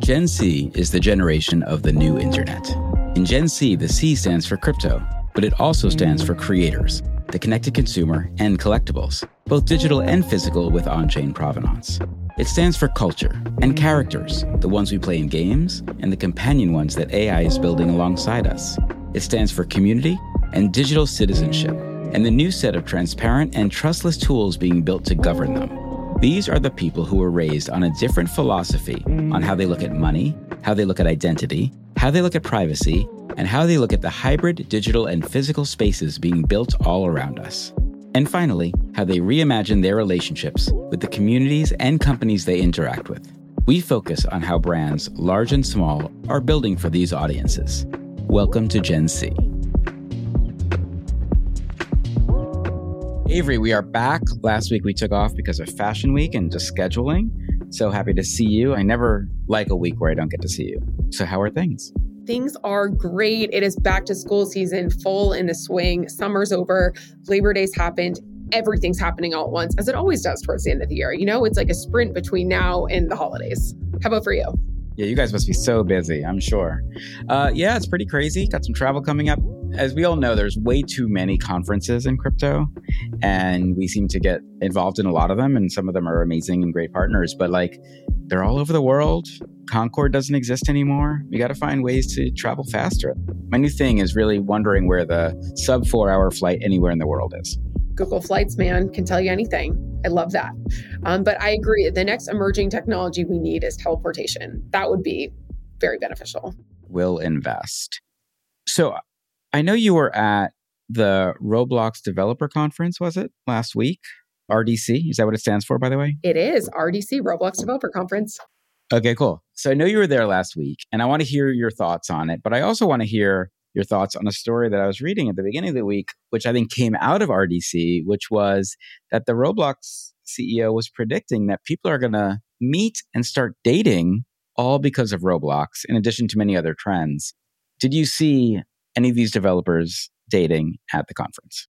Gen C is the generation of the new internet. In Gen C, the C stands for crypto, but it also stands for creators, the connected consumer, and collectibles, both digital and physical with on chain provenance. It stands for culture and characters, the ones we play in games and the companion ones that AI is building alongside us. It stands for community and digital citizenship, and the new set of transparent and trustless tools being built to govern them. These are the people who were raised on a different philosophy on how they look at money, how they look at identity, how they look at privacy, and how they look at the hybrid digital and physical spaces being built all around us. And finally, how they reimagine their relationships with the communities and companies they interact with. We focus on how brands, large and small, are building for these audiences. Welcome to Gen C. Avery, we are back. Last week we took off because of Fashion Week and just scheduling. So happy to see you. I never like a week where I don't get to see you. So, how are things? Things are great. It is back to school season, full in the swing. Summer's over, Labor Day's happened. Everything's happening all at once, as it always does towards the end of the year. You know, it's like a sprint between now and the holidays. How about for you? Yeah, you guys must be so busy, I'm sure. Uh, yeah, it's pretty crazy. Got some travel coming up. As we all know, there's way too many conferences in crypto, and we seem to get involved in a lot of them, and some of them are amazing and great partners, but like they're all over the world. Concorde doesn't exist anymore. We got to find ways to travel faster. My new thing is really wondering where the sub four hour flight anywhere in the world is. Google Flights, man, can tell you anything. I love that. Um, but I agree. The next emerging technology we need is teleportation. That would be very beneficial. We'll invest. So I know you were at the Roblox Developer Conference, was it last week? RDC. Is that what it stands for, by the way? It is RDC, Roblox Developer Conference. Okay, cool. So I know you were there last week, and I want to hear your thoughts on it, but I also want to hear your thoughts on a story that I was reading at the beginning of the week, which I think came out of RDC, which was that the Roblox CEO was predicting that people are going to meet and start dating all because of Roblox, in addition to many other trends. Did you see any of these developers dating at the conference?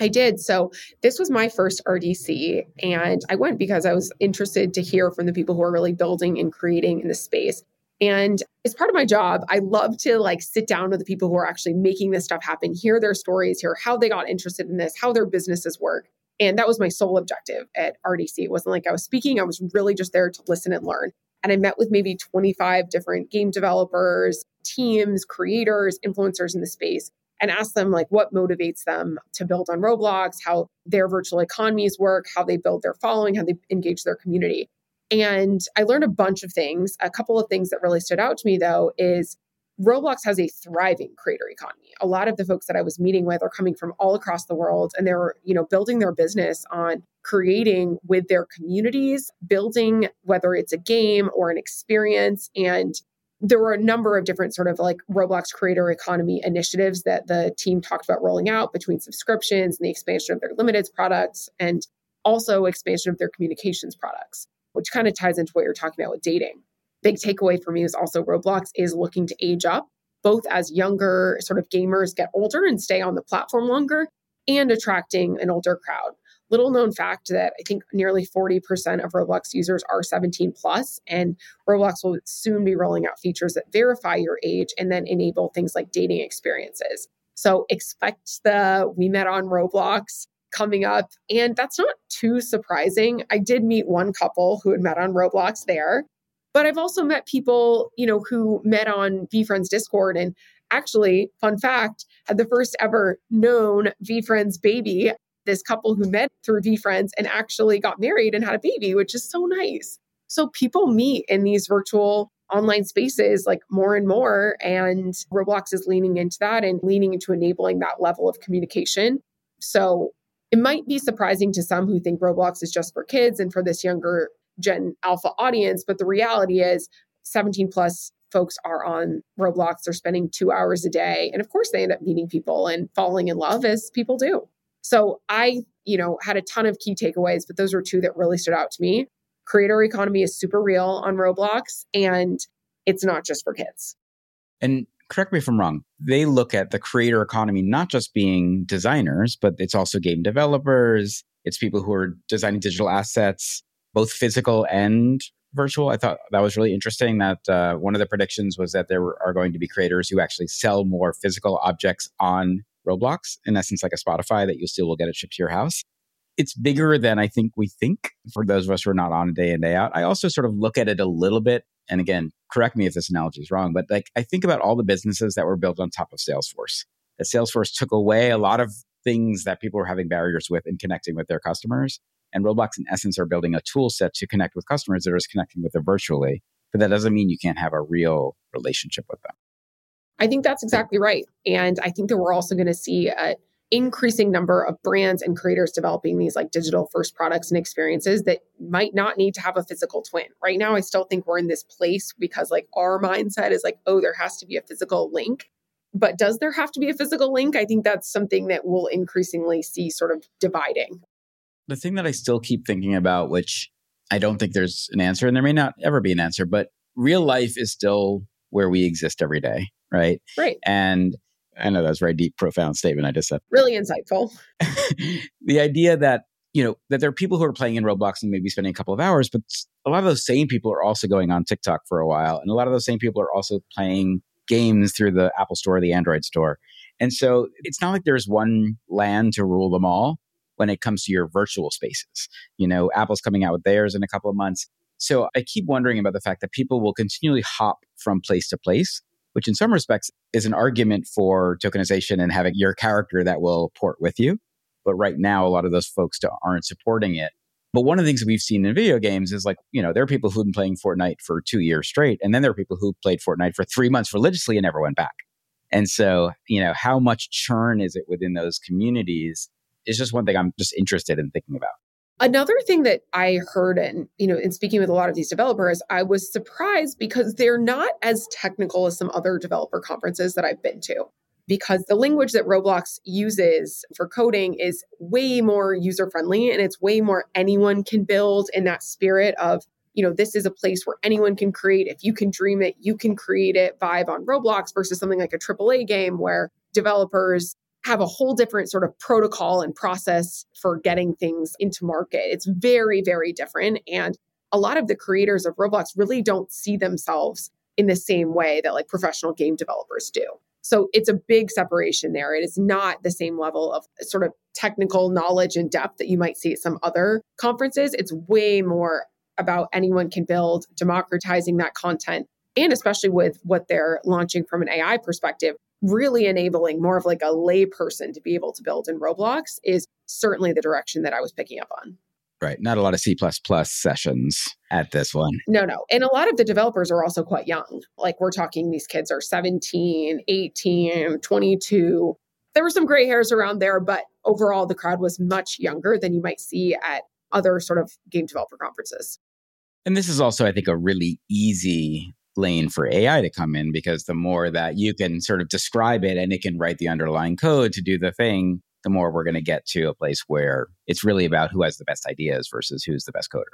I did. So this was my first RDC, and I went because I was interested to hear from the people who are really building and creating in the space. And as part of my job, I love to like sit down with the people who are actually making this stuff happen, hear their stories, hear how they got interested in this, how their businesses work. And that was my sole objective at RDC. It wasn't like I was speaking, I was really just there to listen and learn. And I met with maybe 25 different game developers, teams, creators, influencers in the space and asked them like what motivates them to build on Roblox, how their virtual economies work, how they build their following, how they engage their community. And I learned a bunch of things. A couple of things that really stood out to me, though, is Roblox has a thriving creator economy. A lot of the folks that I was meeting with are coming from all across the world and they're, you know, building their business on creating with their communities, building whether it's a game or an experience and there were a number of different sort of like Roblox creator economy initiatives that the team talked about rolling out between subscriptions and the expansion of their limited products and also expansion of their communications products which kind of ties into what you're talking about with dating. Big takeaway for me is also Roblox is looking to age up, both as younger sort of gamers get older and stay on the platform longer, and attracting an older crowd. Little known fact that I think nearly 40% of Roblox users are 17 plus, and Roblox will soon be rolling out features that verify your age and then enable things like dating experiences. So expect the We Met on Roblox coming up. And that's not too surprising. I did meet one couple who had met on Roblox there, but I've also met people, you know, who met on VeeFriends Discord and actually, fun fact, had the first ever known VeeFriends baby. This couple who met through VeeFriends and actually got married and had a baby, which is so nice. So people meet in these virtual online spaces like more and more. And Roblox is leaning into that and leaning into enabling that level of communication. So it might be surprising to some who think Roblox is just for kids and for this younger Gen Alpha audience, but the reality is 17 plus folks are on Roblox. They're spending two hours a day. And of course, they end up meeting people and falling in love as people do. So I, you know, had a ton of key takeaways, but those were two that really stood out to me. Creator economy is super real on Roblox and it's not just for kids. And correct me if I'm wrong, they look at the creator economy not just being designers, but it's also game developers, it's people who are designing digital assets, both physical and virtual. I thought that was really interesting. That uh, one of the predictions was that there are going to be creators who actually sell more physical objects on Roblox, in essence, like a Spotify that you still will get it shipped to your house. It's bigger than I think we think for those of us who are not on day in, day out. I also sort of look at it a little bit. And again, correct me if this analogy is wrong, but like I think about all the businesses that were built on top of Salesforce. That Salesforce took away a lot of things that people were having barriers with in connecting with their customers. And Roblox, in essence, are building a tool set to connect with customers that are just connecting with them virtually. But that doesn't mean you can't have a real relationship with them. I think that's exactly right. And I think that we're also going to see increasing number of brands and creators developing these like digital first products and experiences that might not need to have a physical twin. Right now, I still think we're in this place because like our mindset is like, oh, there has to be a physical link. But does there have to be a physical link? I think that's something that we'll increasingly see sort of dividing. The thing that I still keep thinking about, which I don't think there's an answer, and there may not ever be an answer, but real life is still where we exist every day, right? Right. And I know that was a very deep, profound statement I just said. Really insightful. the idea that you know that there are people who are playing in Roblox and maybe spending a couple of hours, but a lot of those same people are also going on TikTok for a while, and a lot of those same people are also playing games through the Apple Store, or the Android Store. And so it's not like there's one land to rule them all when it comes to your virtual spaces. You know, Apple's coming out with theirs in a couple of months. So I keep wondering about the fact that people will continually hop from place to place, which in some respects is an argument for tokenization and having your character that will port with you. But right now, a lot of those folks aren't supporting it. But one of the things we've seen in video games is like, you know, there are people who've been playing Fortnite for two years straight. And then there are people who played Fortnite for three months religiously and never went back. And so, you know, how much churn is it within those communities is just one thing I'm just interested in thinking about. Another thing that I heard and you know in speaking with a lot of these developers, I was surprised because they're not as technical as some other developer conferences that I've been to because the language that Roblox uses for coding is way more user friendly and it's way more anyone can build in that spirit of, you know, this is a place where anyone can create. If you can dream it, you can create it vibe on Roblox versus something like a AAA game where developers have a whole different sort of protocol and process for getting things into market. It's very, very different. And a lot of the creators of Roblox really don't see themselves in the same way that like professional game developers do. So it's a big separation there. It is not the same level of sort of technical knowledge and depth that you might see at some other conferences. It's way more about anyone can build, democratizing that content, and especially with what they're launching from an AI perspective, really enabling more of like a layperson to be able to build in Roblox is certainly the direction that I was picking up on. Right. Not a lot of C sessions at this one. No, no. And a lot of the developers are also quite young. Like we're talking, these kids are 17, 18, 22. There were some gray hairs around there, but overall, the crowd was much younger than you might see at other sort of game developer conferences. And this is also, I think, a really easy lane for AI to come in because the more that you can sort of describe it and it can write the underlying code to do the thing, the more we're going to get to a place where it's really about who has the best ideas versus who's the best coder.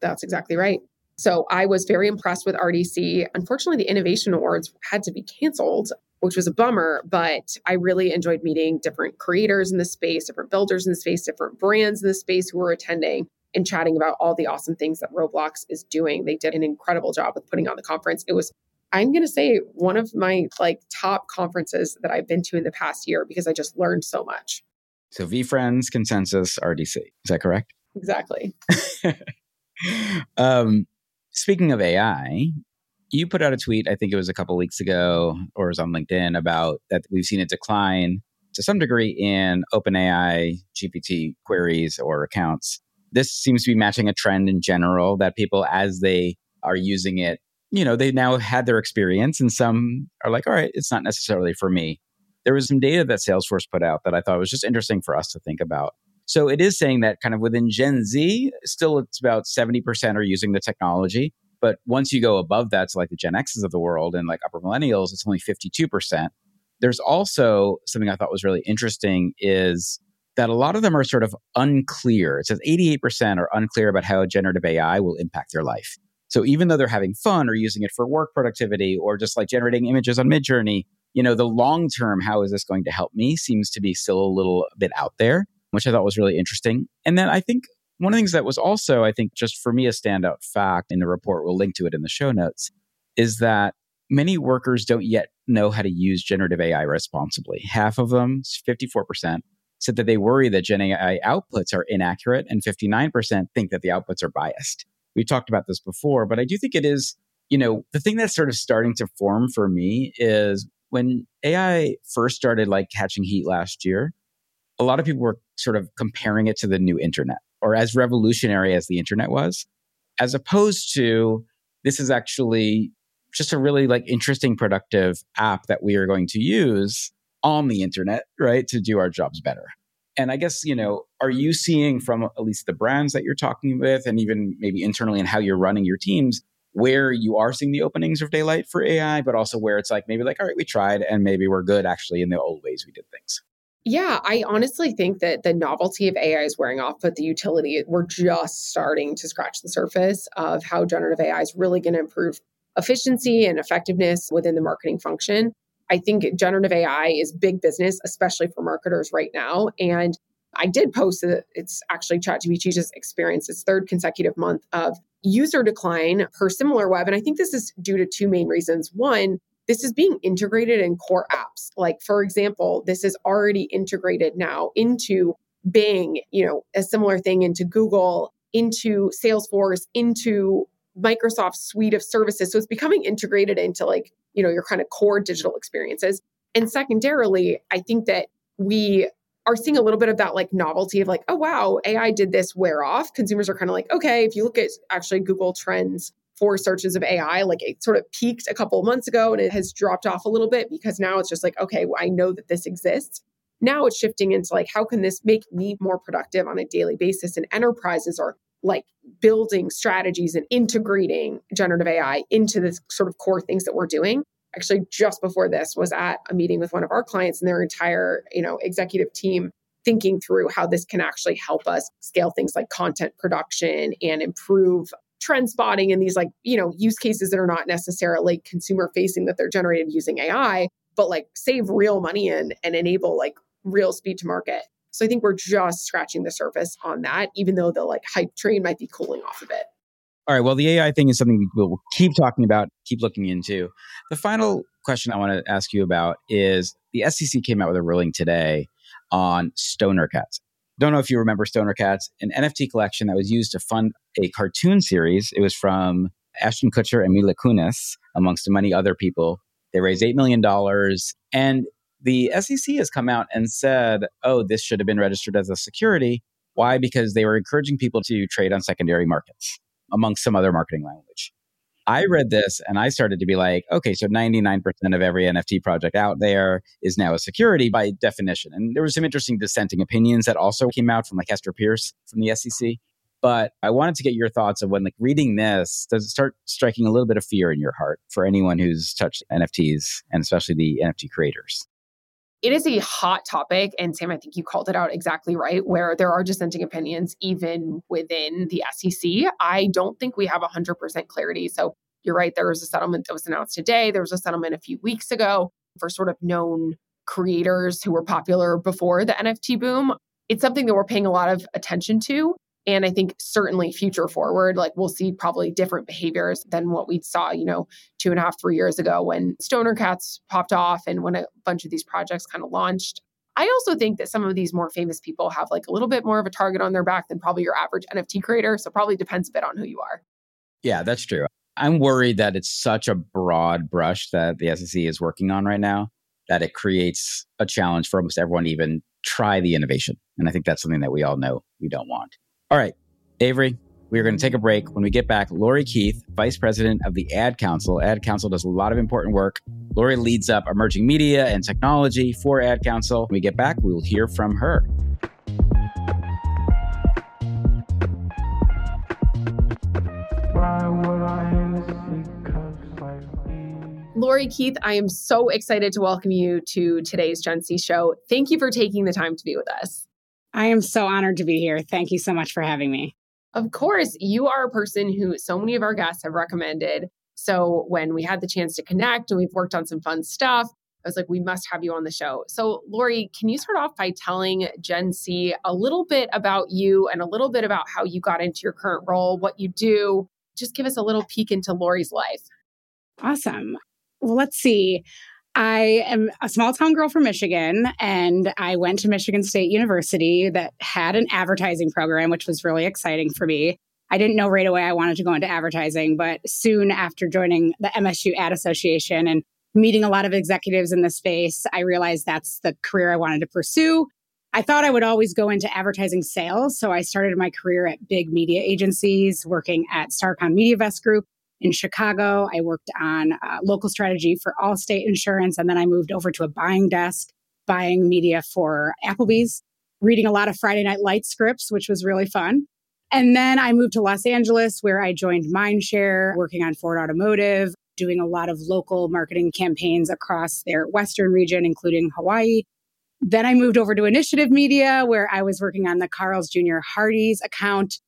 That's exactly right. So I was very impressed with RDC. Unfortunately, the Innovation Awards had to be canceled, which was a bummer, but I really enjoyed meeting different creators in the space, different builders in the space, different brands in the space who were attending and chatting about all the awesome things that Roblox is doing. They did an incredible job with putting on the conference. It was I'm going to say one of my like top conferences that I've been to in the past year because I just learned so much. So VeeFriends, Consensus, RDC. Is that correct? Exactly. um, speaking of AI, you put out a tweet, I think it was a couple weeks ago, or was on LinkedIn, about that we've seen a decline to some degree in OpenAI GPT queries or accounts. This seems to be matching a trend in general that people, as they are using it, you know, they now had their experience, and some are like, all right, it's not necessarily for me there was some data that Salesforce put out that I thought was just interesting for us to think about. So it is saying that kind of within Gen Z, still it's about 70% are using the technology. But once you go above that to like the Gen X's of the world and like upper millennials, it's only 52%. There's also something I thought was really interesting is that a lot of them are sort of unclear. It says 88% are unclear about how generative AI will impact their life. So even though they're having fun or using it for work productivity or just like generating images on Midjourney, you know, the long term, how is this going to help me seems to be still a little bit out there, which I thought was really interesting. And then I think one of the things that was also, I think, just for me, a standout fact in the report, we'll link to it in the show notes, is that many workers don't yet know how to use generative AI responsibly. Half of them, 54%, said that they worry that Gen AI outputs are inaccurate, and 59% think that the outputs are biased. We talked about this before, but I do think it is, you know, the thing that's sort of starting to form for me is when AI first started like catching heat last year, a lot of people were sort of comparing it to the new internet or as revolutionary as the internet was, as opposed to this is actually just a really like interesting, productive app that we are going to use on the internet, right, to do our jobs better. And I guess, you know, are you seeing from at least the brands that you're talking with and even maybe internally and how you're running your teams where you are seeing the openings of daylight for AI, but also where it's like maybe like, all right, we tried and maybe we're good actually in the old ways we did things? Yeah, I honestly think that the novelty of AI is wearing off, but the utility, we're just starting to scratch the surface of how generative AI is really going to improve efficiency and effectiveness within the marketing function. I think generative AI is big business, especially for marketers right now. And I did post that it's actually ChatGPT just experienced its third consecutive month of user decline per Similarweb. And I think this is due to two main reasons. One, this is being integrated in core apps. Like, for example, this is already integrated now into Bing, you know, a similar thing into Google, into Salesforce, into Microsoft's suite of services. So it's becoming integrated into like, you know, your kind of core digital experiences. And secondarily, I think that we are seeing a little bit of that like novelty of like, oh wow, AI did this wear off. Consumers are kind of like, okay, if you look at actually Google Trends for searches of AI, like it sort of peaked a couple of months ago and it has dropped off a little bit because now it's just like, okay, well, I know that this exists. Now it's shifting into like, how can this make me more productive on a daily basis? And enterprises are like building strategies and integrating generative AI into the sort of core things that we're doing. Actually, just before this was at a meeting with one of our clients and their entire, you know, executive team thinking through how this can actually help us scale things like content production and improve trend spotting and these like, you know, use cases that are not necessarily consumer facing that they're generated using AI, but like save real money and and enable like real speed to market. So I think we're just scratching the surface on that, even though the like hype train might be cooling off a bit. All right. Well, the AI thing is something we will keep talking about, keep looking into. The final question I want to ask you about is the SEC came out with a ruling today on Stoner Cats. Don't know if you remember Stoner Cats, an NFT collection that was used to fund a cartoon series. It was from Ashton Kutcher and Mila Kunis, amongst many other people. They raised $8 million. And the SEC has come out and said, oh, this should have been registered as a security. Why? Because they were encouraging people to trade on secondary markets, amongst some other marketing language. I read this and I started to be like, okay, so 99% of every NFT project out there is now a security by definition. And there were some interesting dissenting opinions that also came out from like Hester Peirce from the SEC. But I wanted to get your thoughts of when like reading this, does it start striking a little bit of fear in your heart for anyone who's touched NFTs and especially the NFT creators? It is a hot topic. And Sam, I think you called it out exactly right, where there are dissenting opinions even within the SEC. I don't think we have 100% clarity. So you're right, there was a settlement that was announced today. There was a settlement a few weeks ago for sort of known creators who were popular before the NFT boom. It's something that we're paying a lot of attention to. And I think certainly future forward, like we'll see probably different behaviors than what we saw, you know, two and a half, three years ago when Stoner Cats popped off and when a bunch of these projects kind of launched. I also think that some of these more famous people have like a little bit more of a target on their back than probably your average NFT creator. So probably depends a bit on who you are. Yeah, that's true. I'm worried that it's such a broad brush that the SEC is working on right now that it creates a challenge for almost everyone to even try the innovation. And I think that's something that we all know we don't want. All right, Avery, we are going to take a break. When we get back, Laurie Keith, Vice President of the Ad Council. Ad Council does a lot of important work. Laurie leads up emerging media and technology for Ad Council. When we get back, we will hear from her. Laurie Keith, I am so excited to welcome you to today's Gen C show. Thank you for taking the time to be with us. I am so honored to be here. Thank you so much for having me. Of course, you are a person who so many of our guests have recommended. So when we had the chance to connect and we've worked on some fun stuff, I was like, we must have you on the show. So, Laurie, can you start off by telling Gen C a little bit about you and a little bit about how you got into your current role, what you do? Just give us a little peek into Laurie's life. Awesome. Well, let's see. I am a small town girl from Michigan, and I went to Michigan State University that had an advertising program, which was really exciting for me. I didn't know right away I wanted to go into advertising, but soon after joining the MSU Ad Association and meeting a lot of executives in the space, I realized that's the career I wanted to pursue. I thought I would always go into advertising sales. So I started my career at big media agencies, working at Starcom MediaVest Group in Chicago. I worked on uh, local strategy for Allstate Insurance. And then I moved over to a buying desk, buying media for Applebee's, reading a lot of Friday Night Light scripts, which was really fun. And then I moved to Los Angeles, where I joined Mindshare, working on Ford Automotive, doing a lot of local marketing campaigns across their Western region, including Hawaii. Then I moved over to Initiative Media, where I was working on the Carl's Jr. Hardee's account.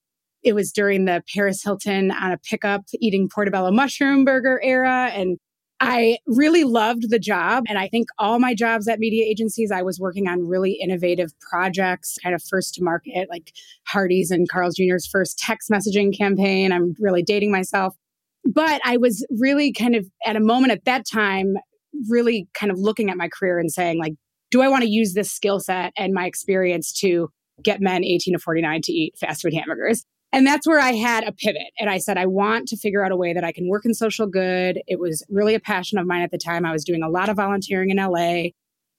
It was during the Paris Hilton on a pickup eating portobello mushroom burger era. And I really loved the job. And I think all my jobs at media agencies, I was working on really innovative projects, kind of first to market, like Hardee's and Carl's Jr.'s first text messaging campaign. I'm really dating myself. But I was really kind of at a moment at that time, really kind of looking at my career and saying, like, do I want to use this skill set and my experience to get men 18 to 49 to eat fast food hamburgers? And that's where I had a pivot. And I said, I want to figure out a way that I can work in social good. It was really a passion of mine at the time. I was doing a lot of volunteering in LA.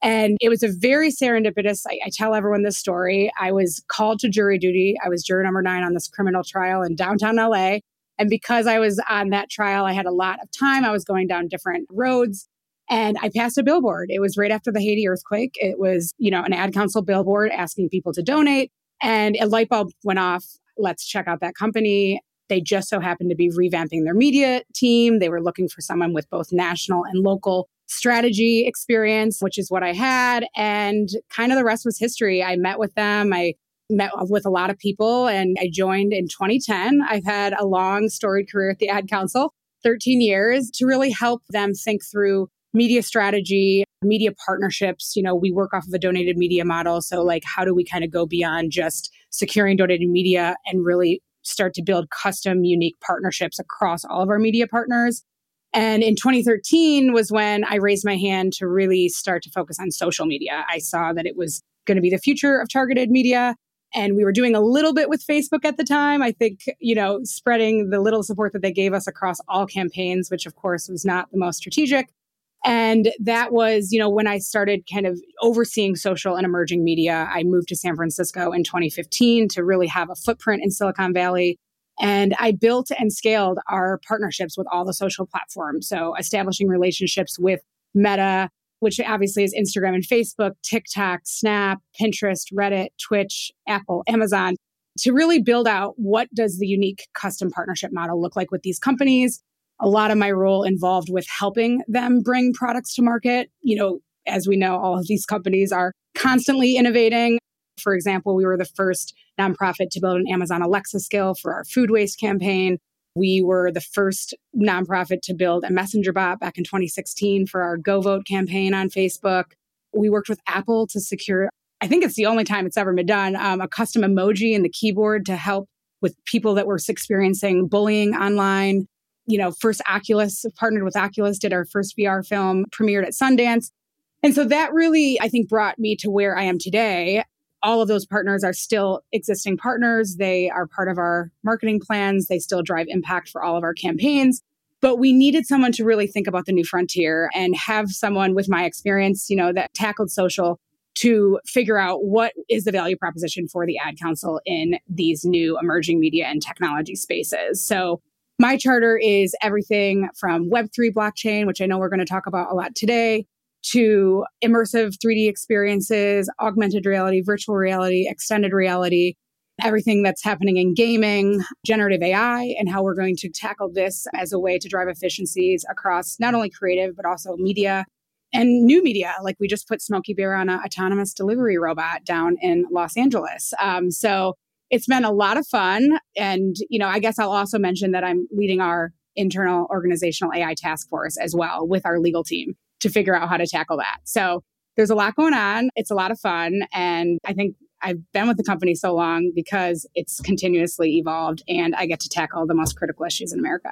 And it was a very serendipitous. I, I, tell everyone this story. I was called to jury duty. I was juror number nine on this criminal trial in downtown LA. And because I was on that trial, I had a lot of time. I was going down different roads and I passed a billboard. It was right after the Haiti earthquake. It was, you know, an ad council billboard asking people to donate. And a light bulb went off. Let's check out that company. They just so happened to be revamping their media team. They were looking for someone with both national and local strategy experience, which is what I had. And kind of the rest was history. I met with them. I met with a lot of people and I joined in 2010. I've had a long storied career at the Ad Council, 13 years, to really help them think through media strategy, media partnerships. You know, we work off of a donated media model. So, like, how do we kind of go beyond just securing donated media and really start to build custom, unique partnerships across all of our media partners? And in 2013 was when I raised my hand to really start to focus on social media. I saw that it was going to be the future of targeted media. And we were doing a little bit with Facebook at the time. I think, you know, spreading the little support that they gave us across all campaigns, which of course was not the most strategic. And that was, you know, when I started kind of overseeing social and emerging media. I moved to San Francisco in 2015 to really have a footprint in Silicon Valley. And I built and scaled our partnerships with all the social platforms. So establishing relationships with Meta, which obviously is Instagram and Facebook, TikTok, Snap, Pinterest, Reddit, Twitch, Apple, Amazon, to really build out what does the unique custom partnership model look like with these companies. A lot of my role involved with helping them bring products to market. You know, as we know, all of these companies are constantly innovating. For example, we were the first nonprofit to build an Amazon Alexa skill for our food waste campaign. We were the first nonprofit to build a messenger bot back in 2016 for our Go Vote campaign on Facebook. We worked with Apple to secure, I think it's the only time it's ever been done, um, a custom emoji in the keyboard to help with people that were experiencing bullying online. You know, first Oculus partnered with Oculus, did our first VR film, premiered at Sundance. And so that really, I think, brought me to where I am today all of those partners are still existing partners. They are part of our marketing plans. They still drive impact for all of our campaigns. But we needed someone to really think about the new frontier and have someone with my experience, you know, that tackled social to figure out what is the value proposition for the ad council in these new emerging media and technology spaces. So my charter is everything from Web3 blockchain, which I know we're going to talk about a lot today, to immersive 3D experiences, augmented reality, virtual reality, extended reality, everything that's happening in gaming, generative AI, and how we're going to tackle this as a way to drive efficiencies across not only creative, but also media and new media. Like we just put Smokey Bear on an autonomous delivery robot down in Los Angeles. Um, so it's been a lot of fun. And, you know, I guess I'll also mention that I'm leading our internal organizational AI task force as well with our legal team. to figure out how to tackle that. So there's a lot going on. It's a lot of fun. And I think I've been with the company so long because it's continuously evolved and I get to tackle the most critical issues in America.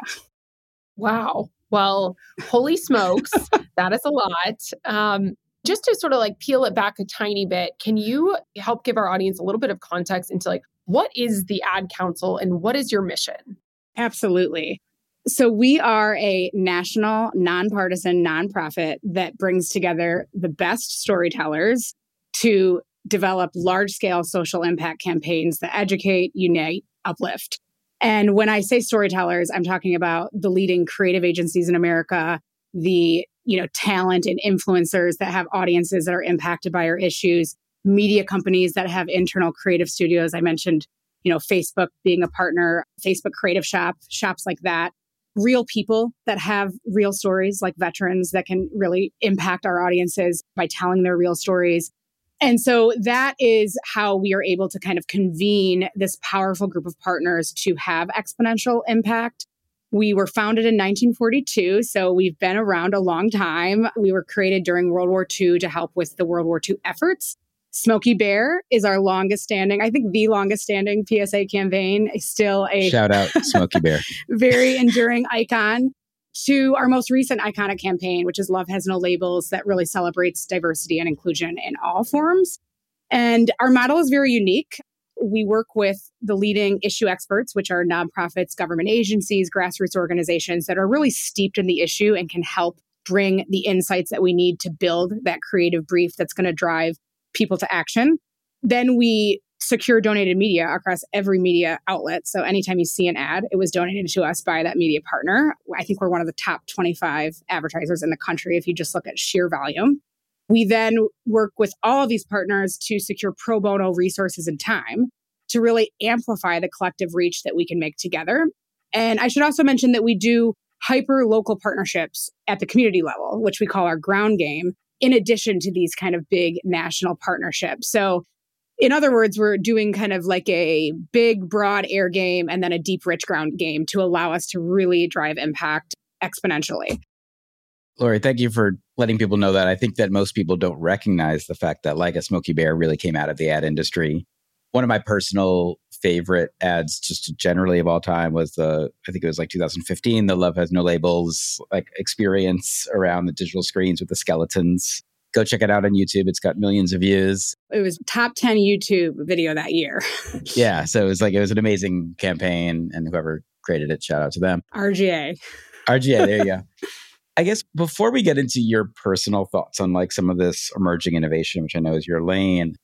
Wow. Well, holy smokes, that is a lot. Um, just to sort of like peel it back a tiny bit, can you help give our audience a little bit of context into like what is the Ad Council and what is your mission? Absolutely. So, we are a national, nonpartisan nonprofit that brings together the best storytellers to develop large scale social impact campaigns that educate, unite, uplift. And when I say storytellers, I'm talking about the leading creative agencies in America, the you know talent and influencers that have audiences that are impacted by our issues, media companies that have internal creative studios. I mentioned, you know, Facebook being a partner, Facebook Creative Shop, shops like that. Real people that have real stories like veterans that can really impact our audiences by telling their real stories. And so that is how we are able to kind of convene this powerful group of partners to have exponential impact. We were founded in 1942, so we've been around a long time. We were created during World War II to help with the World War II efforts. Smokey Bear is our longest standing, I think the longest standing PSA campaign, still a shout out Smokey Bear. very enduring icon to our most recent iconic campaign, which is Love Has No Labels, that really celebrates diversity and inclusion in all forms. And our model is very unique. We work with the leading issue experts, which are nonprofits, government agencies, grassroots organizations that are really steeped in the issue and can help bring the insights that we need to build that creative brief that's going to drive people to action. Then we secure donated media across every media outlet. So anytime you see an ad, it was donated to us by that media partner. I think we're one of the top 25 advertisers in the country if you just look at sheer volume. We then work with all of these partners to secure pro bono resources and time to really amplify the collective reach that we can make together. And I should also mention that we do hyper local partnerships at the community level, which we call our ground game, in addition to these kind of big national partnerships. So in other words, we're doing kind of like a big, broad air game and then a deep, rich ground game to allow us to really drive impact exponentially. Laurie, thank you for letting people know that. I think that most people don't recognize the fact that Like a Smokey Bear really came out of the ad industry. One of my personal favorite ads, just generally of all time, was the I think it was like 2015, the Love Has No Labels like experience around the digital screens with the skeletons go check it out on YouTube. It's got millions of views. It was top 10 YouTube video that year. yeah. So it was like, it was an amazing campaign. And whoever created it, shout out to them. RGA. RGA, there you go. I guess before we get into your personal thoughts on like some of this emerging innovation, which I know is your lane,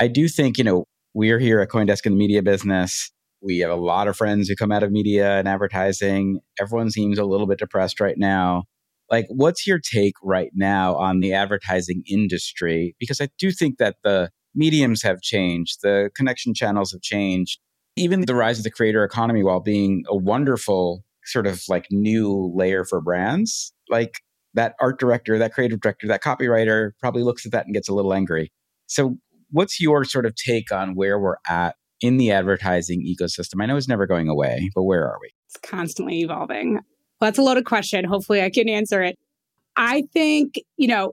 I do think, you know, we're here at Coindesk in the media business. We have a lot of friends who come out of media and advertising. Everyone seems a little bit depressed right now. Like, what's your take right now on the advertising industry? Because I do think that the mediums have changed, the connection channels have changed. Even the rise of the creator economy, while being a wonderful sort of like new layer for brands, like that art director, that creative director, that copywriter probably looks at that and gets a little angry. So, what's your sort of take on where we're at in the advertising ecosystem? I know it's never going away, but where are we? It's constantly evolving. Well, that's a loaded question. Hopefully, I can answer it. I think, you know,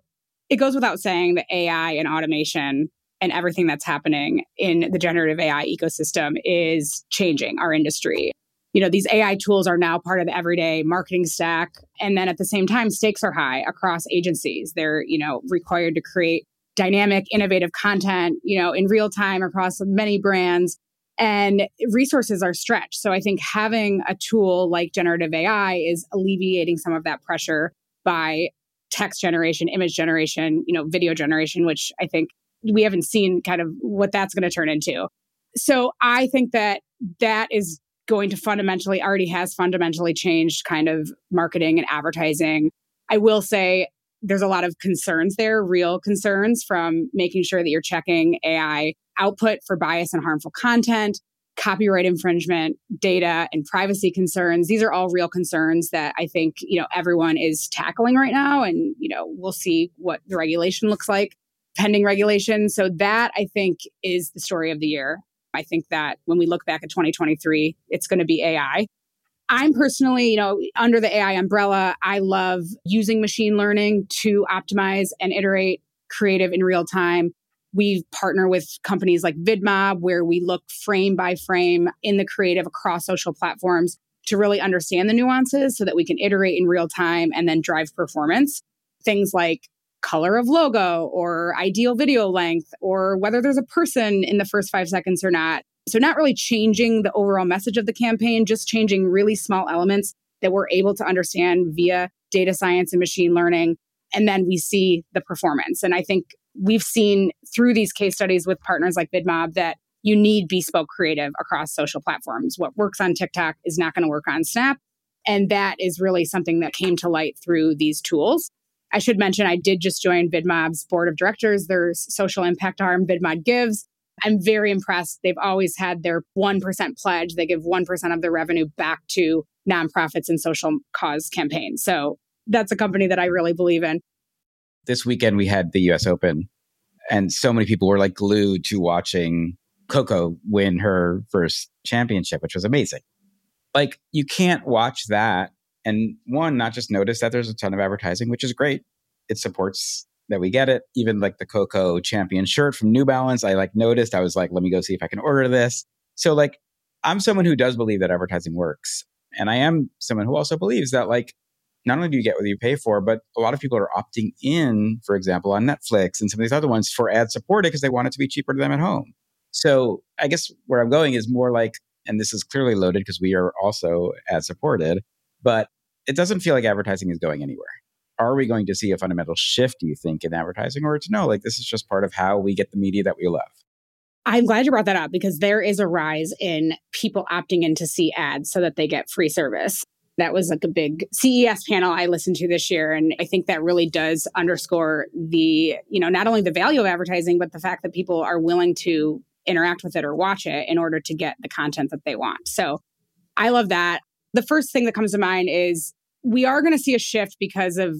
it goes without saying that AI and automation and everything that's happening in the generative AI ecosystem is changing our industry. You know, these AI tools are now part of the everyday marketing stack. And then at the same time, stakes are high across agencies. They're, you know, required to create dynamic, innovative content, you know, in real time across many brands and resources are stretched. So I think having a tool like generative AI is alleviating some of that pressure by text generation, image generation, you know, video generation, which I think we haven't seen kind of what that's going to turn into. So I think that that is going to fundamentally already has fundamentally changed kind of marketing and advertising. I will say there's a lot of concerns there, real concerns from making sure that you're checking AI output for bias and harmful content, copyright infringement, data and privacy concerns. These are all real concerns that I think, you know, everyone is tackling right now and, you know, we'll see what the regulation looks like pending regulation. So that I think is the story of the year. I think that when we look back at 2023, it's going to be AI. I'm personally, you know, under the AI umbrella, I love using machine learning to optimize and iterate creative in real time. We partner with companies like VidMob, where we look frame by frame in the creative across social platforms to really understand the nuances so that we can iterate in real time and then drive performance. Things like color of logo or ideal video length or whether there's a person in the first five seconds or not. So, not really changing the overall message of the campaign, just changing really small elements that we're able to understand via data science and machine learning. And then we see the performance. And I think we've seen through these case studies with partners like VidMob that you need bespoke creative across social platforms. What works on TikTok is not going to work on Snap. And that is really something that came to light through these tools. I should mention I did just join VidMob's board of directors, There's social impact arm, VidMob Gives. I'm very impressed. They've always had their 1% pledge. They give 1% of their revenue back to nonprofits and social cause campaigns. So that's a company that I really believe in. This weekend, we had the US Open, and so many people were like glued to watching Coco win her first championship, which was amazing. Like, you can't watch that and one, not just notice that there's a ton of advertising, which is great. It supports that we get it. Even like the Coco champion shirt from New Balance, I like noticed. I was like, let me go see if I can order this. So, like, I'm someone who does believe that advertising works. And I am someone who also believes that, like, not only do you get what you pay for, but a lot of people are opting in, for example, on Netflix and some of these other ones for ad supported because they want it to be cheaper to them at home. So I guess where I'm going is more like, and this is clearly loaded because we are also ad supported, but it doesn't feel like advertising is going anywhere. Are we going to see a fundamental shift, do you think, in advertising? Or to know, like, this is just part of how we get the media that we love? I'm glad you brought that up because there is a rise in people opting in to see ads so that they get free service. That was like a big CES panel I listened to this year. And I think that really does underscore the, you know, not only the value of advertising, but the fact that people are willing to interact with it or watch it in order to get the content that they want. So I love that. The first thing that comes to mind is we are going to see a shift because of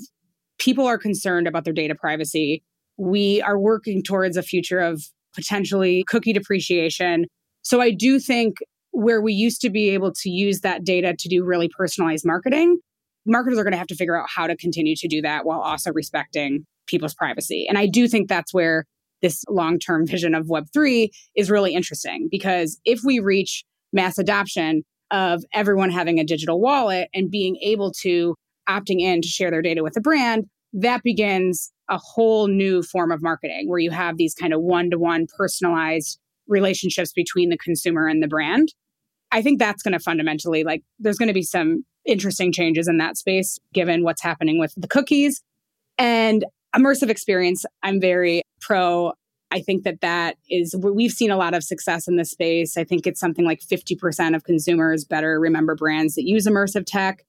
people are concerned about their data privacy. We are working towards a future of potentially cookie depreciation. So I do think where we used to be able to use that data to do really personalized marketing, marketers are going to have to figure out how to continue to do that while also respecting people's privacy. And I do think that's where this long term vision of Web3 is really interesting because if we reach mass adoption of everyone having a digital wallet and being able to opting in to share their data with a brand, that begins a whole new form of marketing where you have these kind of one to one personalized relationships between the consumer and the brand. I think that's going to fundamentally, like, there's going to be some interesting changes in that space given what's happening with the cookies. And immersive experience, I'm very pro. I think that that is, we've seen a lot of success in this space. I think it's something like 50% of consumers better remember brands that use immersive tech.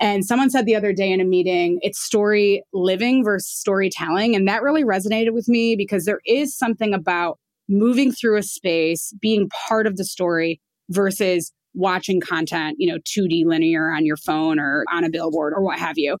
And someone said the other day in a meeting, it's story living versus storytelling. And that really resonated with me because there is something about moving through a space, being part of the story versus watching content, you know, 2D linear on your phone or on a billboard or what have you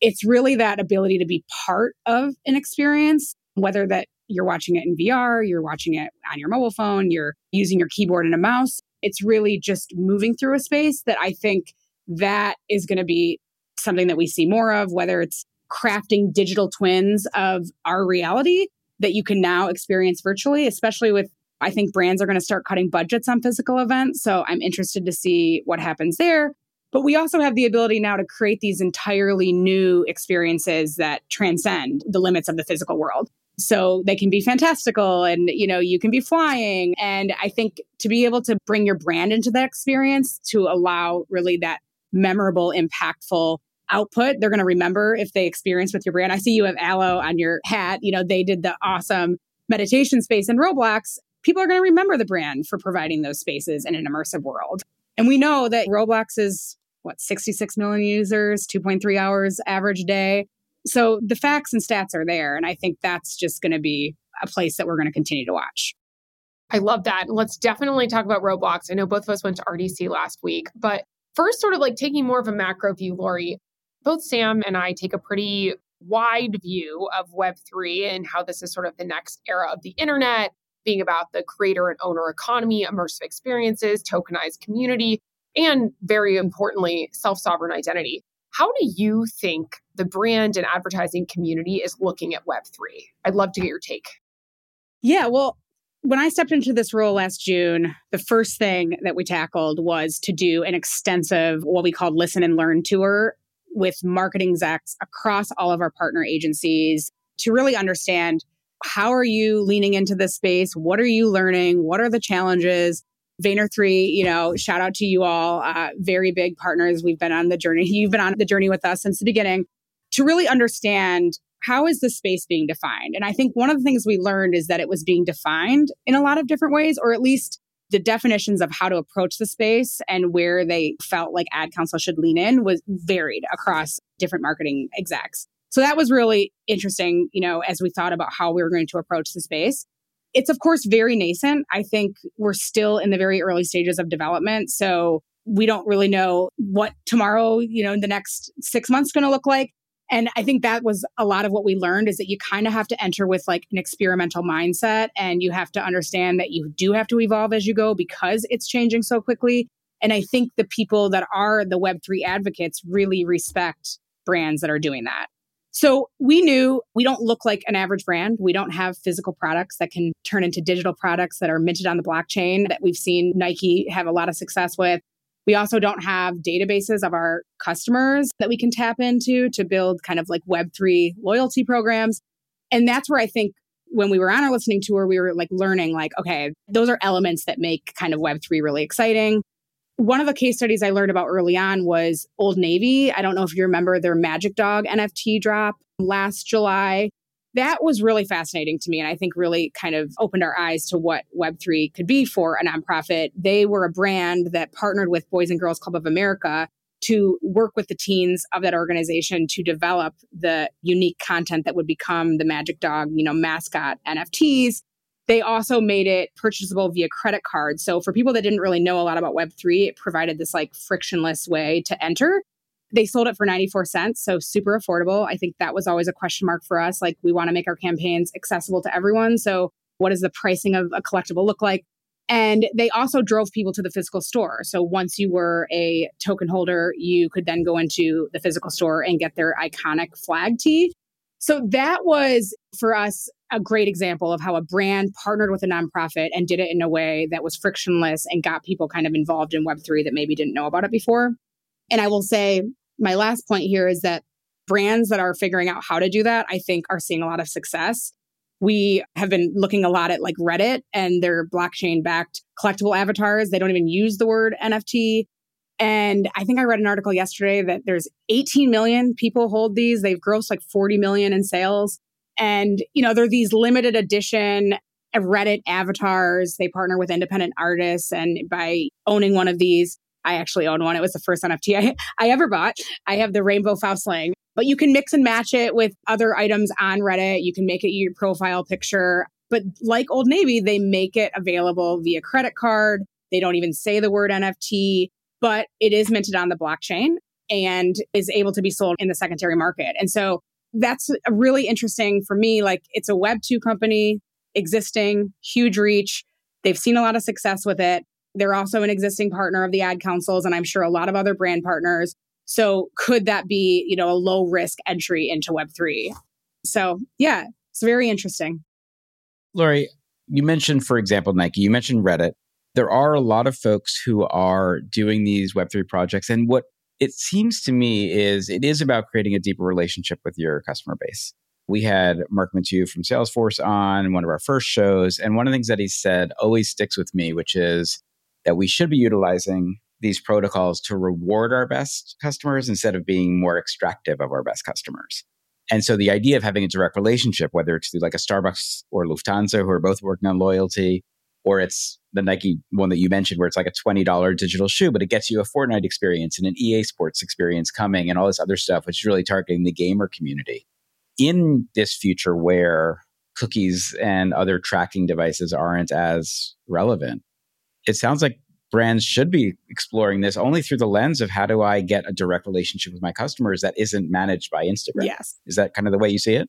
it's really that ability to be part of an experience, whether that you're watching it in VR, you're watching it on your mobile phone, you're using your keyboard and a mouse. It's really just moving through a space that I think that is going to be something that we see more of, whether it's crafting digital twins of our reality that you can now experience virtually, especially with I think brands are going to start cutting budgets on physical events. So I'm interested to see what happens there. But we also have the ability now to create these entirely new experiences that transcend the limits of the physical world. So they can be fantastical and you know you can be flying and I think to be able to bring your brand into that experience to allow really that memorable impactful output they're going to remember if they experience with your brand. I see you have Alo on your hat, you know they did the awesome meditation space in Roblox. People are going to remember the brand for providing those spaces in an immersive world. And we know that Roblox is what 66 million users 2.3 hours average day so the facts and stats are there and i think that's just going to be a place that we're going to continue to watch. I love that. Let's definitely talk about roblox. I know both of us went to rdc last week but first sort of like taking more of a macro view laurie both sam and i take a pretty wide view of web3 and how this is sort of the next era of the internet being about the creator and owner economy immersive experiences tokenized community and very importantly, self sovereign identity. How do you think the brand and advertising community is looking at Web3? I'd love to get your take. Yeah, well, when I stepped into this role last June, the first thing that we tackled was to do an extensive, what we called listen and learn tour with marketing execs across all of our partner agencies to really understand how are you leaning into this space? What are you learning? What are the challenges? Vayner3, you know, shout out to you all, uh, very big partners. We've been on the journey. You've been on the journey with us since the beginning to really understand how is the space being defined. And I think one of the things we learned is that it was being defined in a lot of different ways, or at least the definitions of how to approach the space and where they felt like ad council should lean in was varied across different marketing execs. So that was really interesting, you know, as we thought about how we were going to approach the space. It's of course very nascent. I think we're still in the very early stages of development. So we don't really know what tomorrow, you know, in the next six months going to look like. And I think that was a lot of what we learned is that you kind of have to enter with like an experimental mindset and you have to understand that you do have to evolve as you go because it's changing so quickly. And I think the people that are the Web3 advocates really respect brands that are doing that. So we knew we don't look like an average brand. We don't have physical products that can turn into digital products that are minted on the blockchain that we've seen Nike have a lot of success with. We also don't have databases of our customers that we can tap into to build kind of like Web3 loyalty programs. And that's where I think when we were on our listening tour, we were like learning, like, okay, those are elements that make kind of Web3 really exciting one of the case studies I learned about early on was Old Navy. I don't know if you remember their Magic Dog NFT drop last July. That was really fascinating to me. And I think really kind of opened our eyes to what Web3 could be for a nonprofit. They were a brand that partnered with Boys and Girls Club of America to work with the teens of that organization to develop the unique content that would become the Magic Dog, you know, mascot NFTs they also made it purchasable via credit card. So for people that didn't really know a lot about Web3, it provided this like frictionless way to enter. They sold it for 94 cents, so super affordable. I think that was always a question mark for us. Like, we want to make our campaigns accessible to everyone. So, what does the pricing of a collectible look like? And they also drove people to the physical store. So once you were a token holder, you could then go into the physical store and get their iconic flag tee. So that was for us a great example of how a brand partnered with a nonprofit and did it in a way that was frictionless and got people kind of involved in Web3 that maybe didn't know about it before. And I will say, my last point here is that brands that are figuring out how to do that, I think, are seeing a lot of success. We have been looking a lot at like Reddit and their blockchain backed collectible avatars. They don't even use the word NFT. And I think I read an article yesterday that there's 18 million people hold these. They've grossed like 40 million in sales. And, you know, they're these limited edition Reddit avatars. They partner with independent artists. And by owning one of these, I actually own one. It was the first NFT I, I ever bought. I have the Rainbow Faustlang, but you can mix and match it with other items on Reddit. You can make it your profile picture. But like Old Navy, they make it available via credit card. They don't even say the word NFT, but it is minted on the blockchain and is able to be sold in the secondary market. And so that's really interesting for me. Like it's a Web 2 company, existing, huge reach. They've seen a lot of success with it. They're also an existing partner of the ad councils, and I'm sure a lot of other brand partners. So could that be, you know, a low risk entry into Web3? So yeah, it's very interesting. Laurie, you mentioned, for example, Nike, you mentioned Reddit. There are a lot of folks who are doing these Web3 projects. And what it seems to me is it is about creating a deeper relationship with your customer base. We had Mark Matu from Salesforce on one of our first shows. And one of the things that he said always sticks with me, which is that we should be utilizing these protocols to reward our best customers instead of being more extractive of our best customers. And so the idea of having a direct relationship, whether it's through like a Starbucks or Lufthansa, who are both working on loyalty, or it's the Nike one that you mentioned where it's like a $20 digital shoe, but it gets you a Fortnite experience and an EA Sports experience coming and all this other stuff, which is really targeting the gamer community. In this future where cookies and other tracking devices aren't as relevant, it sounds like brands should be exploring this only through the lens of how do I get a direct relationship with my customers that isn't managed by Instagram. Yes. Is that kind of the way you see it?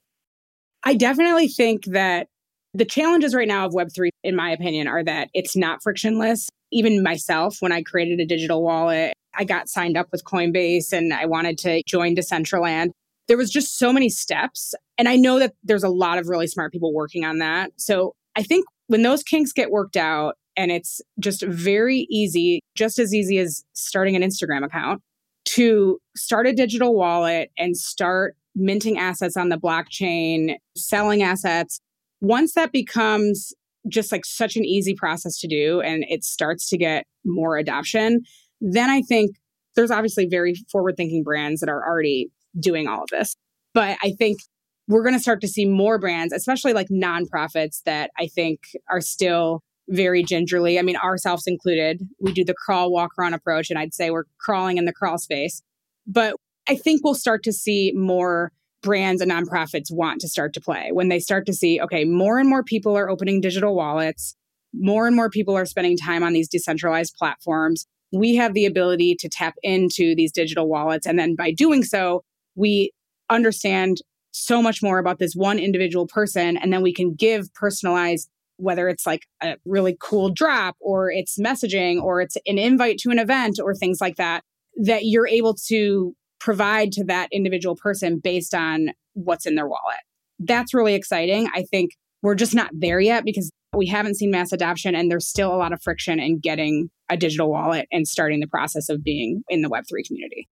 I definitely think that the challenges right now of Web3, in my opinion, are that it's not frictionless. even myself, when I created a digital wallet, I got signed up with Coinbase and I wanted to join Decentraland. There was just so many steps. And I know that there's a lot of really smart people working on that. So I think when those kinks get worked out and it's just very easy, just as easy as starting an Instagram account to start a digital wallet and start minting assets on the blockchain, selling assets. Once that becomes just like such an easy process to do and it starts to get more adoption, then I think there's obviously very forward thinking brands that are already doing all of this. But I think we're going to start to see more brands, especially like nonprofits that I think are still very gingerly. I mean, ourselves included. We do the crawl, walk, run approach, and I'd say we're crawling in the crawl space. But I think we'll start to see more brands and nonprofits want to start to play when they start to see, okay, more and more people are opening digital wallets, more and more people are spending time on these decentralized platforms. We have the ability to tap into these digital wallets. And then by doing so, we understand so much more about this one individual person. And then we can give personalized, whether it's like a really cool drop or it's messaging or it's an invite to an event or things like that, that you're able to provide to that individual person based on what's in their wallet. That's really exciting. I think we're just not there yet because we haven't seen mass adoption and there's still a lot of friction in getting a digital wallet and starting the process of being in the web3 community.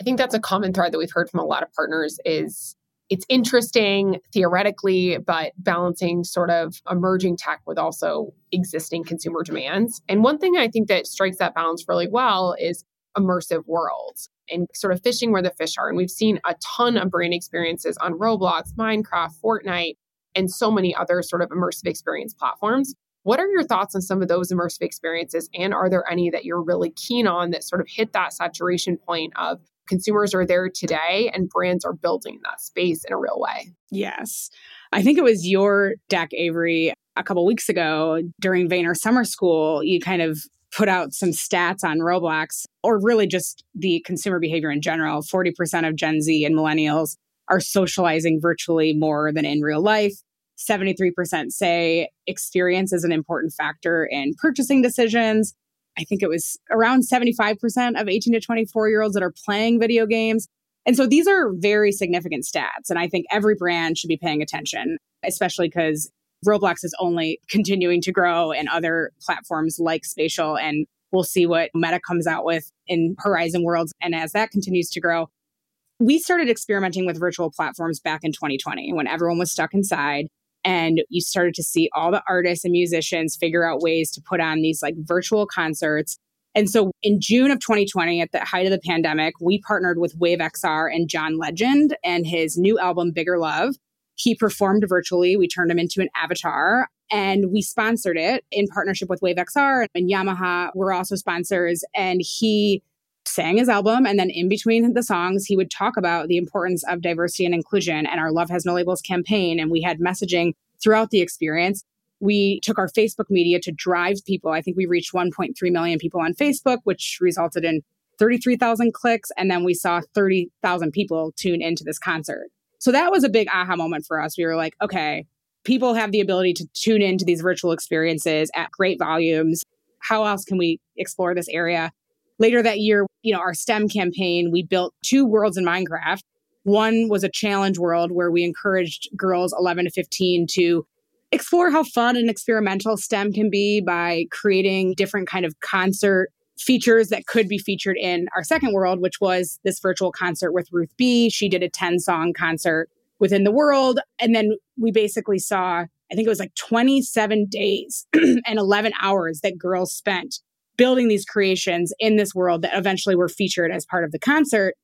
I think that's a common thread that we've heard from a lot of partners is it's interesting theoretically, but balancing sort of emerging tech with also existing consumer demands. And one thing I think that strikes that balance really well is immersive worlds and sort of fishing where the fish are. And we've seen a ton of brand experiences on Roblox, Minecraft, Fortnite, and so many other sort of immersive experience platforms. What are your thoughts on some of those immersive experiences? And are there any that you're really keen on that sort of hit that saturation point of consumers are there today and brands are building that space in a real way? Yes. I think it was your deck, Avery, a couple weeks ago during Vayner Summer School. You kind of put out some stats on Roblox, or really just the consumer behavior in general. 40% of Gen Z and millennials are socializing virtually more than in real life. 73% say experience is an important factor in purchasing decisions. I think it was around 75% of 18 to 24 year olds that are playing video games. And so these are very significant stats. And I think every brand should be paying attention, especially because Roblox is only continuing to grow and other platforms like Spatial. And we'll see what Meta comes out with in Horizon Worlds. And as that continues to grow, we started experimenting with virtual platforms back in 2020 when everyone was stuck inside. And you started to see all the artists and musicians figure out ways to put on these like virtual concerts. And so in June of 2020, at the height of the pandemic, we partnered with Wave XR and John Legend and his new album, Bigger Love. He performed virtually. We turned him into an avatar and we sponsored it in partnership with Wave XR and Yamaha were also sponsors. And he sang his album. And then in between the songs, he would talk about the importance of diversity and inclusion and our Love Has No Labels campaign. And we had messaging throughout the experience. We took our Facebook media to drive people. I think we reached 1.3 million people on Facebook, which resulted in 33,000 clicks. And then we saw 30,000 people tune into this concert. So that was a big aha moment for us. We were like, okay, people have the ability to tune into these virtual experiences at great volumes. How else can we explore this area? Later that year, you know, our STEM campaign, we built two worlds in Minecraft. One was a challenge world where we encouraged girls 11 to 15 to explore how fun and experimental STEM can be by creating different kind of concert features that could be featured in our second world, which was this virtual concert with Ruth B. She did a 10 song concert within the world. And then we basically saw, I think it was like 27 days and 11 hours that girls spent building these creations in this world that eventually were featured as part of the concert.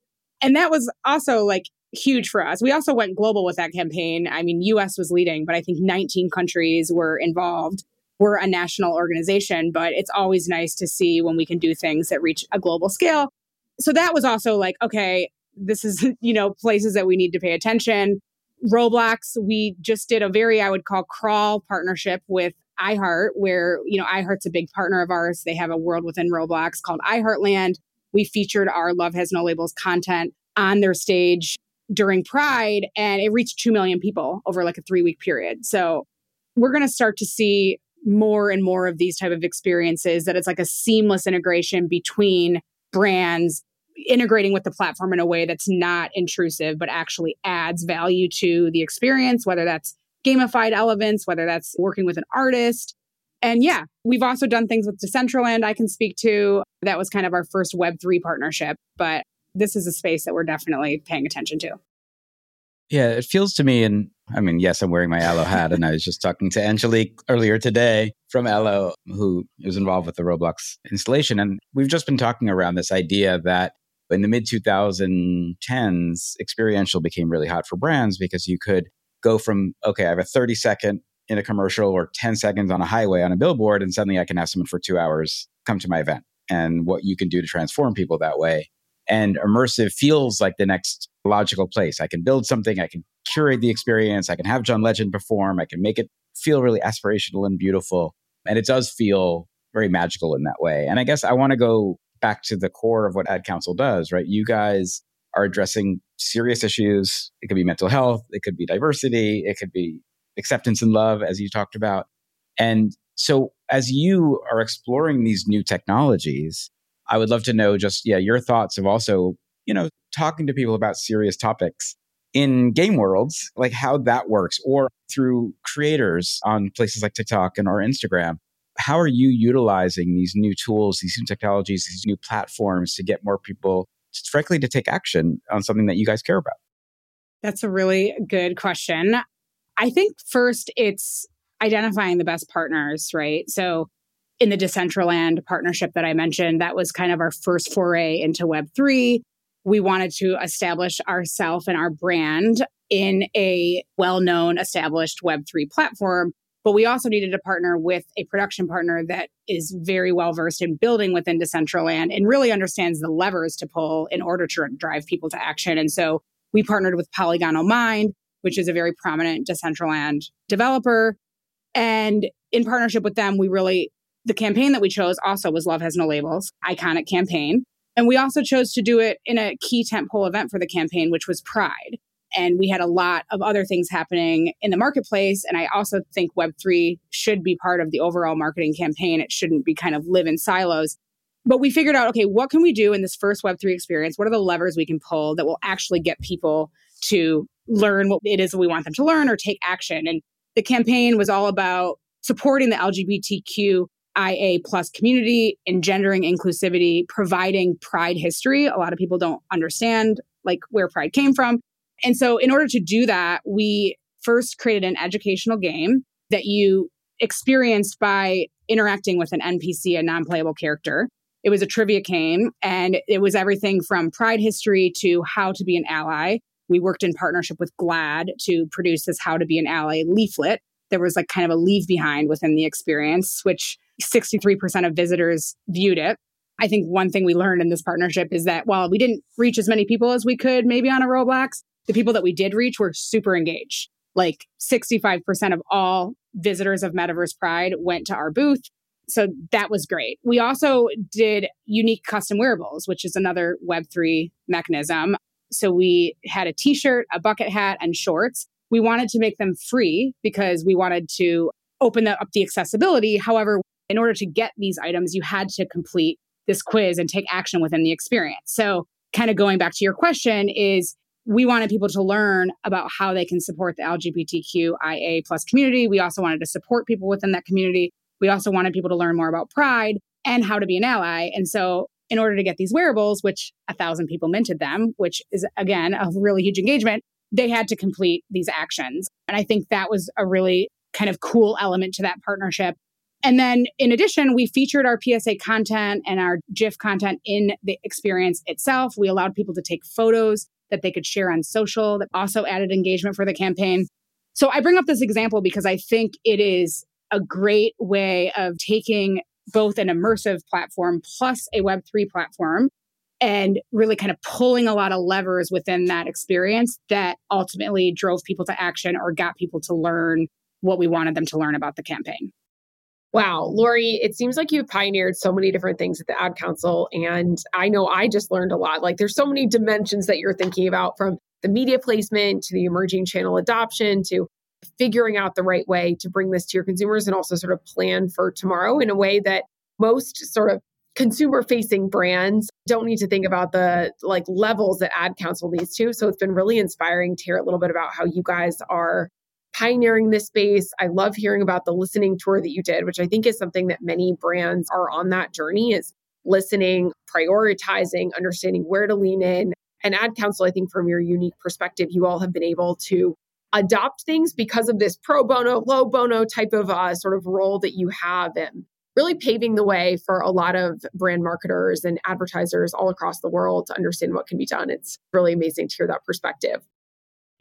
And that was also like huge for us. We also went global with that campaign. I mean, US was leading, but I think 19 countries were involved we're a national organization, but it's always nice to see when we can do things that reach a global scale. So that was also like, okay, this is, you know, places that we need to pay attention. Roblox, we just did a very, I would call crawl partnership with iHeart, where, you know, iHeart's a big partner of ours. They have a world within Roblox called iHeartland. We featured our Love Has No Labels content on their stage during Pride, and it reached 2 million people over like a three week period. So we're going to start to see more and more of these type of experiences that it's like a seamless integration between brands integrating with the platform in a way that's not intrusive but actually adds value to the experience whether that's gamified elements whether that's working with an artist. And yeah we've also done things with decentraland i can speak to. That was kind of our first web3 partnership but this is a space that we're definitely paying attention to. Yeah it feels to me and I mean, yes, I'm wearing my Alo hat, and I was just talking to Angelique earlier today from Alo, who was involved with the Roblox installation. And we've just been talking around this idea that in the mid 2010s, experiential became really hot for brands because you could go from, okay, I have a 30 second in a commercial or 10 seconds on a highway on a billboard, and suddenly I can have someone for two hours come to my event and what you can do to transform people that way. And immersive feels like the next logical place. I can build something, I can curate the experience, I can have John Legend perform, I can make it feel really aspirational and beautiful. And it does feel very magical in that way. And I guess I want to go back to the core of what Ad Council does, right? You guys are addressing serious issues. It could be mental health, it could be diversity, it could be acceptance and love, as you talked about. And so, as you are exploring these new technologies, I would love to know just, yeah, your thoughts of also, you know, talking to people about serious topics in game worlds, like how that works, or through creators on places like TikTok and or Instagram. How are you utilizing these new tools, these new technologies, these new platforms to get more people, frankly, to take action on something that you guys care about? That's a really good question. I think first it's identifying the best partners, right? So in the Decentraland partnership that I mentioned, that was kind of our first foray into Web3 we wanted to establish ourselves and our brand in a well known, established Web3 platform. But we also needed to partner with a production partner that is very well versed in building within Decentraland and really understands the levers to pull in order to drive people to action. And so we partnered with Polygonal Mind, which is a very prominent Decentraland developer. And in partnership with them, we really, the campaign that we chose also was Love Has No Labels, iconic campaign. And we also chose to do it in a key tentpole event for the campaign, which was Pride. And we had a lot of other things happening in the marketplace. And I also think Web3 should be part of the overall marketing campaign. It shouldn't be kind of live in silos. But we figured out okay, what can we do in this first Web3 experience? What are the levers we can pull that will actually get people to learn what it is we want them to learn or take action? And the campaign was all about supporting the LGBTQ IA plus community, engendering inclusivity, providing pride history. A lot of people don't understand like where pride came from. And so in order to do that, we first created an educational game that you experienced by interacting with an NPC, a non-playable character. It was a trivia game and it was everything from pride history to how to be an ally. We worked in partnership with GLAAD to produce this how to be an ally leaflet. There was like kind of a leave behind within the experience, which 63% of visitors viewed it. I think one thing we learned in this partnership is that while we didn't reach as many people as we could maybe on a Roblox, the people that we did reach were super engaged. Like 65% of all visitors of Metaverse Pride went to our booth. So that was great. We also did unique custom wearables, which is another Web3 mechanism. So we had a t shirt, a bucket hat, and shorts. We wanted to make them free because we wanted to open up the accessibility. However, in order to get these items, you had to complete this quiz and take action within the experience. So, kind of going back to your question, is we wanted people to learn about how they can support the LGBTQIA plus community. We also wanted to support people within that community. We also wanted people to learn more about pride and how to be an ally. And so, in order to get these wearables, which a thousand people minted them, which is again a really huge engagement, they had to complete these actions. And I think that was a really kind of cool element to that partnership and then in addition, we featured our PSA content and our GIF content in the experience itself. We allowed people to take photos that they could share on social that also added engagement for the campaign. So I bring up this example because I think it is a great way of taking both an immersive platform plus a Web3 platform and really kind of pulling a lot of levers within that experience that ultimately drove people to action or got people to learn what we wanted them to learn about the campaign. Wow, Laurie, it seems like you've pioneered so many different things at the Ad Council. And I know I just learned a lot. Like there's so many dimensions that you're thinking about from the media placement to the emerging channel adoption to figuring out the right way to bring this to your consumers and also sort of plan for tomorrow in a way that most sort of consumer facing brands don't need to think about the like levels that ad council needs to so it's been really inspiring to hear a little bit about how you guys are pioneering this space i love hearing about the listening tour that you did which i think is something that many brands are on that journey is listening prioritizing understanding where to lean in and ad council i think from your unique perspective you all have been able to adopt things because of this pro bono low bono type of uh, sort of role that you have and really paving the way for a lot of brand marketers and advertisers all across the world to understand what can be done. It's really amazing to hear that perspective.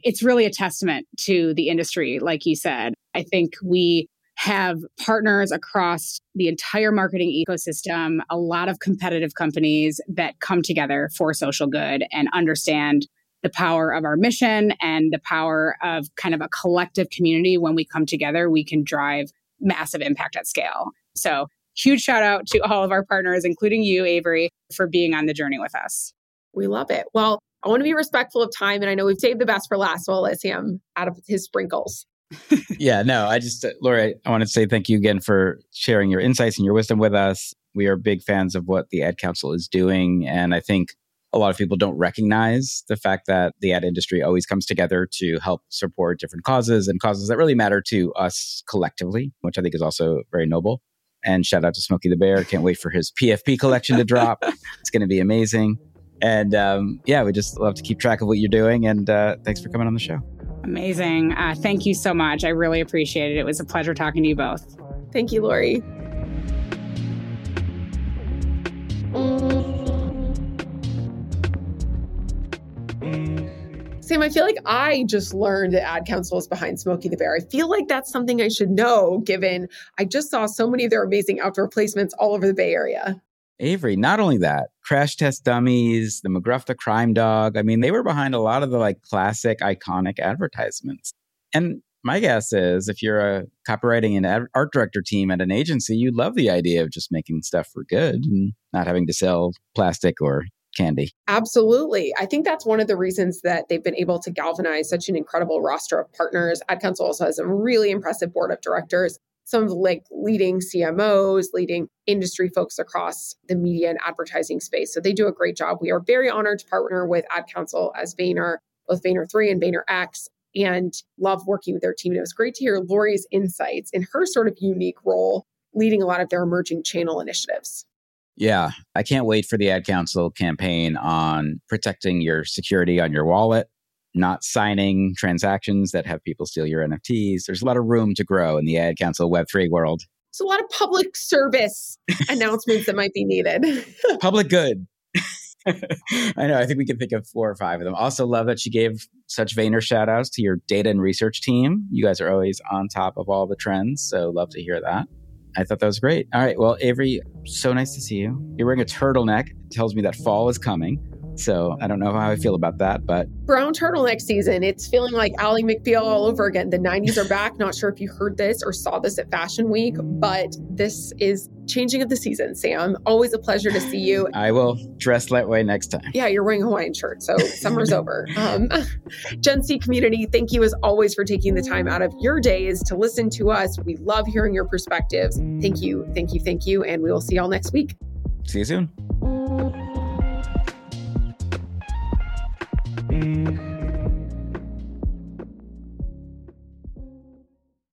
It's really a testament to the industry, like you said. I think we have partners across the entire marketing ecosystem, a lot of competitive companies that come together for social good and understand the power of our mission and the power of kind of a collective community. When we come together, we can drive massive impact at scale. So, huge shout out to all of our partners, including you, Avery, for being on the journey with us. We love it. Well, I want to be respectful of time, and I know we've saved the best for last. So I'll let Sam out of his sprinkles. yeah, no, I just, uh, Laurie, I want to say thank you again for sharing your insights and your wisdom with us. We are big fans of what the Ad Council is doing. And I think a lot of people don't recognize the fact that the ad industry always comes together to help support different causes and causes that really matter to us collectively, which I think is also very noble. And shout out to Smokey the Bear. Can't wait for his PFP collection to drop. it's going to be amazing. And um, yeah, we just love to keep track of what you're doing. And uh, thanks for coming on the show. Amazing. Uh, thank you so much. I really appreciate it. It was a pleasure talking to you both. Thank you, Laurie. Sam, I feel like I just learned that Ad Council is behind Smokey the Bear. I feel like that's something I should know, given I just saw so many of their amazing outdoor placements all over the Bay Area. Avery, not only that, Crash Test Dummies, the McGruff the Crime Dog. I mean, they were behind a lot of the like classic, iconic advertisements. And my guess is if you're a copywriting and art director team at an agency, you love the idea of just making stuff for good and not having to sell plastic or candy. Absolutely. I think that's one of the reasons that they've been able to galvanize such an incredible roster of partners. Ad Council also has a really impressive board of directors, some of the like leading CMOs, leading industry folks across the media and advertising space. So they do a great job. We are very honored to partner with Ad Council as Vayner, both Vayner 3 and Vayner X, and love working with their team. And it was great to hear Laurie's insights in her sort of unique role leading a lot of their emerging channel initiatives. Yeah, I can't wait for the Ad Council campaign on protecting your security on your wallet, not signing transactions that have people steal your NFTs. There's a lot of room to grow in the Ad Council Web3 world. There's a lot of public service announcements that might be needed. public good. I know. I think we can think of four or five of them. Also, love that she gave such Vayner shout outs to your data and research team. You guys are always on top of all the trends. So, love to hear that. I thought that was great. All right. Well, Avery, so nice to see you. You're wearing a turtleneck. It tells me that fall is coming. So I don't know how I feel about that, but brown turtleneck season. It's feeling like Ally McBeal all over again. The 90s are back. Not sure if you heard this or saw this at Fashion Week, but this is changing of the season, Sam. Always a pleasure to see you. I will dress that way next time. Yeah, you're wearing a Hawaiian shirt, so summer's over. Um, Gen C community, thank you as always for taking the time out of your days to listen to us. We love hearing your perspectives. Thank you, thank you, thank you, and we will see y'all next week. See you soon.